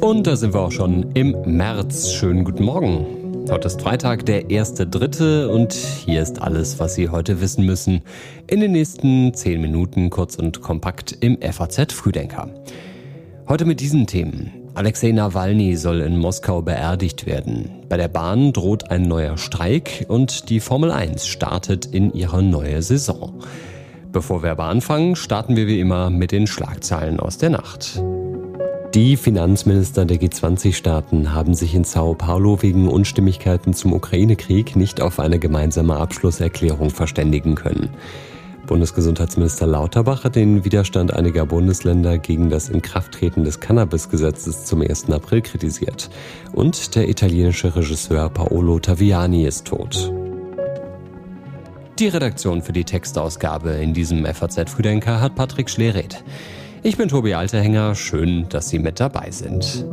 Und da sind wir auch schon im März. Schönen guten Morgen. Heute ist Freitag, der erste Dritte und hier ist alles, was Sie heute wissen müssen. In den nächsten zehn Minuten kurz und kompakt im FAZ Frühdenker. Heute mit diesen Themen. Alexei Nawalny soll in Moskau beerdigt werden. Bei der Bahn droht ein neuer Streik und die Formel 1 startet in ihre neue Saison. Bevor wir aber anfangen, starten wir wie immer mit den Schlagzeilen aus der Nacht. Die Finanzminister der G20-Staaten haben sich in Sao Paulo wegen Unstimmigkeiten zum Ukraine-Krieg nicht auf eine gemeinsame Abschlusserklärung verständigen können. Bundesgesundheitsminister Lauterbach hat den Widerstand einiger Bundesländer gegen das Inkrafttreten des Cannabis-Gesetzes zum 1. April kritisiert. Und der italienische Regisseur Paolo Taviani ist tot. Die Redaktion für die Textausgabe in diesem FAZ Früdenker hat Patrick Schleret. Ich bin Tobi Alterhänger, schön, dass Sie mit dabei sind.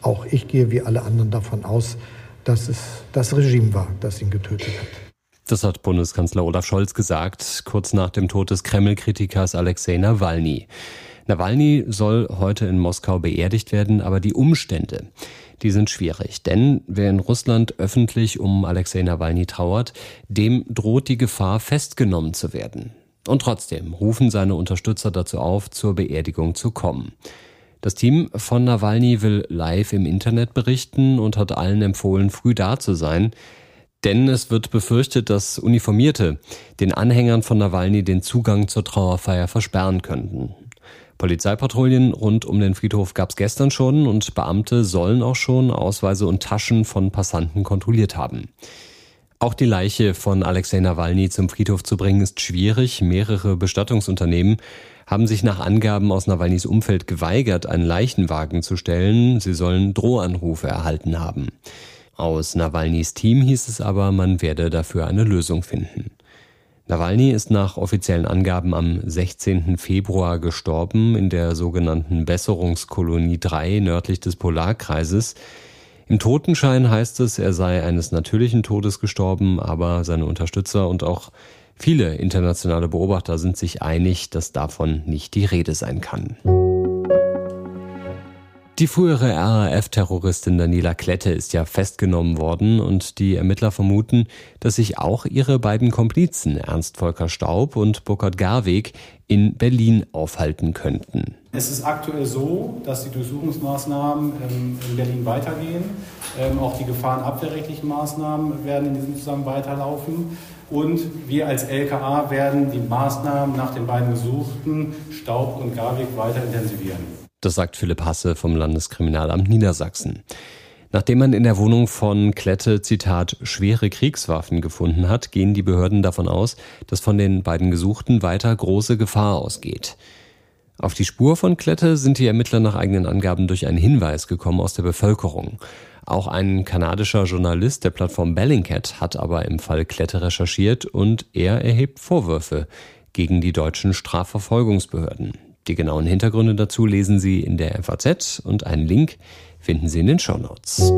Auch ich gehe wie alle anderen davon aus, dass es das Regime war, das ihn getötet hat. Das hat Bundeskanzler Olaf Scholz gesagt, kurz nach dem Tod des Kreml-Kritikers Alexei Nawalny. Nawalny soll heute in Moskau beerdigt werden, aber die Umstände, die sind schwierig. Denn wer in Russland öffentlich um Alexei Nawalny trauert, dem droht die Gefahr, festgenommen zu werden. Und trotzdem rufen seine Unterstützer dazu auf, zur Beerdigung zu kommen. Das Team von Nawalny will live im Internet berichten und hat allen empfohlen, früh da zu sein. Denn es wird befürchtet, dass Uniformierte den Anhängern von Nawalny den Zugang zur Trauerfeier versperren könnten. Polizeipatrouillen rund um den Friedhof gab es gestern schon und Beamte sollen auch schon Ausweise und Taschen von Passanten kontrolliert haben. Auch die Leiche von Alexei Nawalny zum Friedhof zu bringen ist schwierig. Mehrere Bestattungsunternehmen haben sich nach Angaben aus Nawalnys Umfeld geweigert, einen Leichenwagen zu stellen. Sie sollen Drohanrufe erhalten haben. Aus Nawalnys Team hieß es aber, man werde dafür eine Lösung finden. Nawalny ist nach offiziellen Angaben am 16. Februar gestorben in der sogenannten Besserungskolonie 3 nördlich des Polarkreises. Im Totenschein heißt es, er sei eines natürlichen Todes gestorben, aber seine Unterstützer und auch viele internationale Beobachter sind sich einig, dass davon nicht die Rede sein kann. Die frühere RAF-Terroristin Daniela Klette ist ja festgenommen worden und die Ermittler vermuten, dass sich auch ihre beiden Komplizen Ernst Volker Staub und Burkhard Garweg in Berlin aufhalten könnten. Es ist aktuell so, dass die Durchsuchungsmaßnahmen ähm, in Berlin weitergehen. Ähm, auch die gefahrenabwehrrechtlichen Maßnahmen werden in diesem Zusammenhang weiterlaufen. Und wir als LKA werden die Maßnahmen nach den beiden Gesuchten Staub und Garweg weiter intensivieren. Das sagt Philipp Hasse vom Landeskriminalamt Niedersachsen. Nachdem man in der Wohnung von Klette, Zitat, schwere Kriegswaffen gefunden hat, gehen die Behörden davon aus, dass von den beiden Gesuchten weiter große Gefahr ausgeht. Auf die Spur von Klette sind die Ermittler nach eigenen Angaben durch einen Hinweis gekommen aus der Bevölkerung. Auch ein kanadischer Journalist der Plattform Bellingcat hat aber im Fall Klette recherchiert und er erhebt Vorwürfe gegen die deutschen Strafverfolgungsbehörden. Die genauen Hintergründe dazu lesen Sie in der FAZ und einen Link finden Sie in den Shownotes.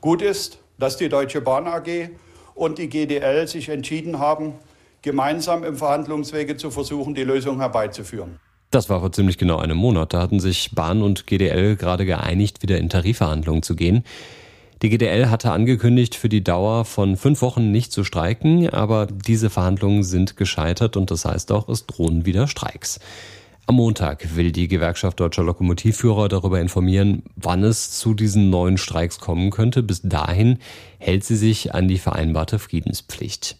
Gut ist, dass die Deutsche Bahn AG und die GDL sich entschieden haben, gemeinsam im Verhandlungswege zu versuchen, die Lösung herbeizuführen. Das war vor ziemlich genau einem Monat. Da hatten sich Bahn und GDL gerade geeinigt, wieder in Tarifverhandlungen zu gehen. Die GDL hatte angekündigt, für die Dauer von fünf Wochen nicht zu streiken, aber diese Verhandlungen sind gescheitert und das heißt auch, es drohen wieder Streiks. Am Montag will die Gewerkschaft deutscher Lokomotivführer darüber informieren, wann es zu diesen neuen Streiks kommen könnte. Bis dahin hält sie sich an die vereinbarte Friedenspflicht.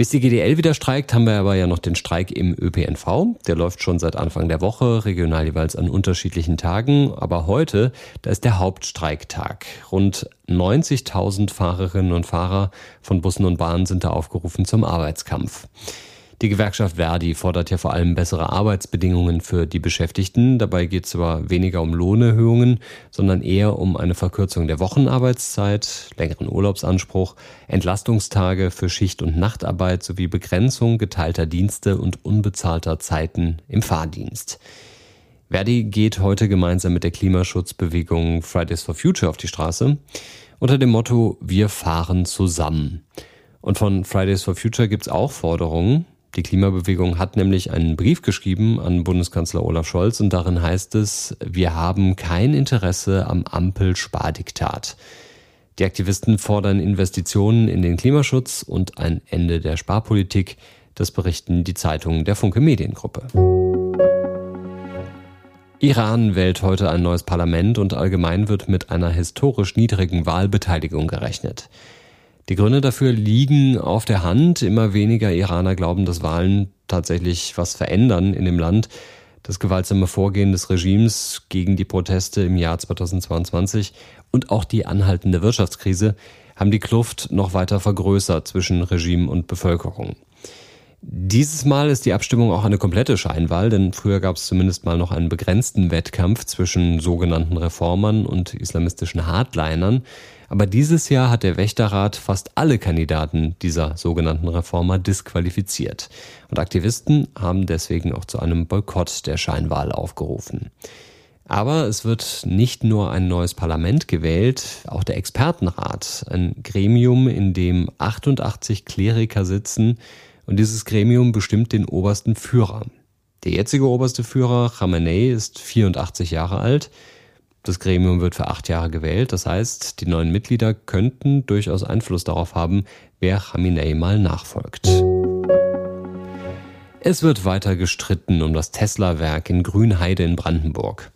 Bis die GDL wieder streikt, haben wir aber ja noch den Streik im ÖPNV. Der läuft schon seit Anfang der Woche, regional jeweils an unterschiedlichen Tagen. Aber heute, da ist der Hauptstreiktag. Rund 90.000 Fahrerinnen und Fahrer von Bussen und Bahnen sind da aufgerufen zum Arbeitskampf. Die Gewerkschaft Verdi fordert ja vor allem bessere Arbeitsbedingungen für die Beschäftigten. Dabei geht es aber weniger um Lohnerhöhungen, sondern eher um eine Verkürzung der Wochenarbeitszeit, längeren Urlaubsanspruch, Entlastungstage für Schicht- und Nachtarbeit sowie Begrenzung geteilter Dienste und unbezahlter Zeiten im Fahrdienst. Verdi geht heute gemeinsam mit der Klimaschutzbewegung Fridays for Future auf die Straße unter dem Motto Wir fahren zusammen. Und von Fridays for Future gibt es auch Forderungen. Die Klimabewegung hat nämlich einen Brief geschrieben an Bundeskanzler Olaf Scholz und darin heißt es, wir haben kein Interesse am Ampel-Spardiktat. Die Aktivisten fordern Investitionen in den Klimaschutz und ein Ende der Sparpolitik. Das berichten die Zeitungen der Funke Mediengruppe. Iran wählt heute ein neues Parlament und allgemein wird mit einer historisch niedrigen Wahlbeteiligung gerechnet. Die Gründe dafür liegen auf der Hand. Immer weniger Iraner glauben, dass Wahlen tatsächlich was verändern in dem Land. Das gewaltsame Vorgehen des Regimes gegen die Proteste im Jahr 2022 und auch die anhaltende Wirtschaftskrise haben die Kluft noch weiter vergrößert zwischen Regime und Bevölkerung. Dieses Mal ist die Abstimmung auch eine komplette Scheinwahl, denn früher gab es zumindest mal noch einen begrenzten Wettkampf zwischen sogenannten Reformern und islamistischen Hardlinern. Aber dieses Jahr hat der Wächterrat fast alle Kandidaten dieser sogenannten Reformer disqualifiziert. Und Aktivisten haben deswegen auch zu einem Boykott der Scheinwahl aufgerufen. Aber es wird nicht nur ein neues Parlament gewählt, auch der Expertenrat, ein Gremium, in dem 88 Kleriker sitzen, und dieses Gremium bestimmt den obersten Führer. Der jetzige oberste Führer, Khamenei, ist 84 Jahre alt. Das Gremium wird für acht Jahre gewählt. Das heißt, die neuen Mitglieder könnten durchaus Einfluss darauf haben, wer Khamenei mal nachfolgt. Es wird weiter gestritten um das Tesla-Werk in Grünheide in Brandenburg.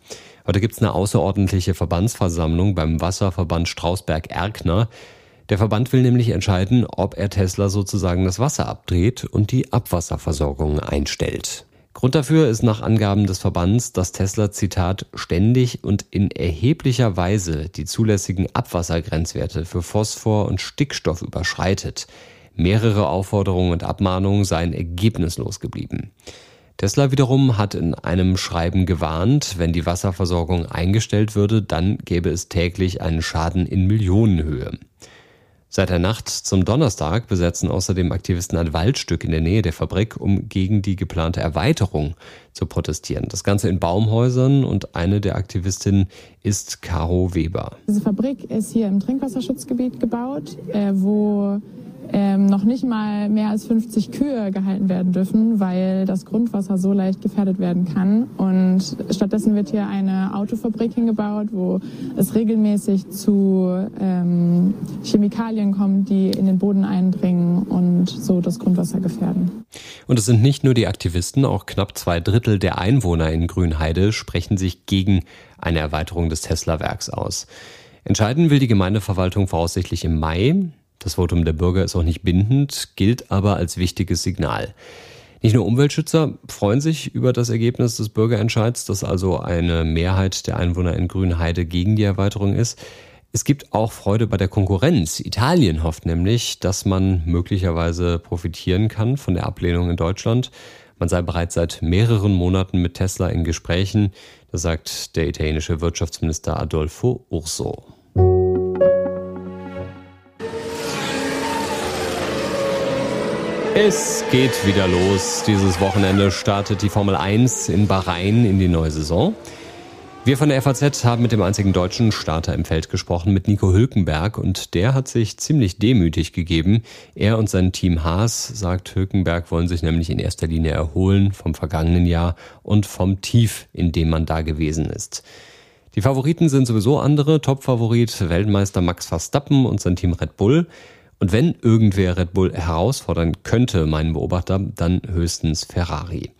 Heute gibt es eine außerordentliche Verbandsversammlung beim Wasserverband Strausberg-Erkner. Der Verband will nämlich entscheiden, ob er Tesla sozusagen das Wasser abdreht und die Abwasserversorgung einstellt. Grund dafür ist nach Angaben des Verbands, dass Tesla, Zitat, ständig und in erheblicher Weise die zulässigen Abwassergrenzwerte für Phosphor und Stickstoff überschreitet. Mehrere Aufforderungen und Abmahnungen seien ergebnislos geblieben. Tesla wiederum hat in einem Schreiben gewarnt, wenn die Wasserversorgung eingestellt würde, dann gäbe es täglich einen Schaden in Millionenhöhe. Seit der Nacht zum Donnerstag besetzen außerdem Aktivisten ein Waldstück in der Nähe der Fabrik, um gegen die geplante Erweiterung zu protestieren. Das Ganze in Baumhäusern und eine der Aktivistinnen ist Caro Weber. Diese Fabrik ist hier im Trinkwasserschutzgebiet gebaut, äh, wo ähm, noch nicht mal mehr als 50 Kühe gehalten werden dürfen, weil das Grundwasser so leicht gefährdet werden kann. Und stattdessen wird hier eine Autofabrik hingebaut, wo es regelmäßig zu ähm, Chemikalien kommt, die in den Boden eindringen und so das Grundwasser gefährden. Und es sind nicht nur die Aktivisten, auch knapp zwei Drittel der Einwohner in Grünheide sprechen sich gegen eine Erweiterung des Tesla-Werks aus. Entscheiden will die Gemeindeverwaltung voraussichtlich im Mai. Das Votum der Bürger ist auch nicht bindend, gilt aber als wichtiges Signal. Nicht nur Umweltschützer freuen sich über das Ergebnis des Bürgerentscheids, dass also eine Mehrheit der Einwohner in Grünheide gegen die Erweiterung ist. Es gibt auch Freude bei der Konkurrenz. Italien hofft nämlich, dass man möglicherweise profitieren kann von der Ablehnung in Deutschland. Man sei bereits seit mehreren Monaten mit Tesla in Gesprächen, das sagt der italienische Wirtschaftsminister Adolfo Urso. Es geht wieder los. Dieses Wochenende startet die Formel 1 in Bahrain in die neue Saison. Wir von der FAZ haben mit dem einzigen deutschen Starter im Feld gesprochen, mit Nico Hülkenberg, und der hat sich ziemlich demütig gegeben. Er und sein Team Haas, sagt Hülkenberg, wollen sich nämlich in erster Linie erholen vom vergangenen Jahr und vom Tief, in dem man da gewesen ist. Die Favoriten sind sowieso andere. Topfavorit Weltmeister Max Verstappen und sein Team Red Bull. Und wenn irgendwer Red Bull herausfordern könnte, meinen Beobachter, dann höchstens Ferrari.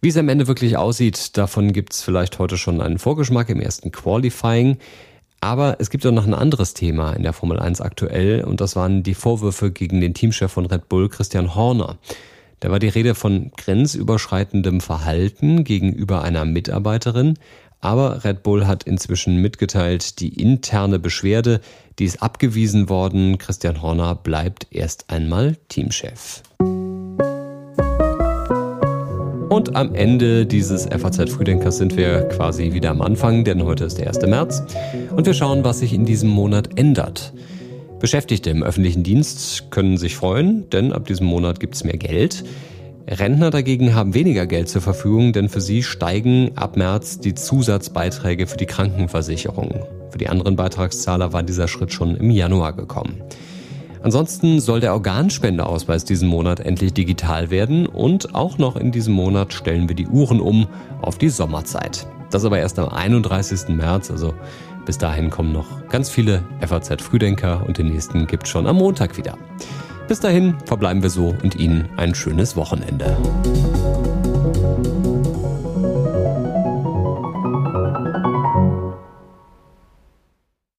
Wie es am Ende wirklich aussieht, davon gibt es vielleicht heute schon einen Vorgeschmack im ersten Qualifying. Aber es gibt auch noch ein anderes Thema in der Formel 1 aktuell und das waren die Vorwürfe gegen den Teamchef von Red Bull, Christian Horner. Da war die Rede von grenzüberschreitendem Verhalten gegenüber einer Mitarbeiterin, aber Red Bull hat inzwischen mitgeteilt, die interne Beschwerde, die ist abgewiesen worden. Christian Horner bleibt erst einmal Teamchef. Und am Ende dieses FAZ Frühdenkers sind wir quasi wieder am Anfang, denn heute ist der 1. März. Und wir schauen, was sich in diesem Monat ändert. Beschäftigte im öffentlichen Dienst können sich freuen, denn ab diesem Monat gibt es mehr Geld. Rentner dagegen haben weniger Geld zur Verfügung, denn für sie steigen ab März die Zusatzbeiträge für die Krankenversicherung. Für die anderen Beitragszahler war dieser Schritt schon im Januar gekommen. Ansonsten soll der Organspendeausweis diesen Monat endlich digital werden und auch noch in diesem Monat stellen wir die Uhren um auf die Sommerzeit. Das aber erst am 31. März, also bis dahin kommen noch ganz viele FAZ Frühdenker und den nächsten gibt's schon am Montag wieder. Bis dahin verbleiben wir so und Ihnen ein schönes Wochenende.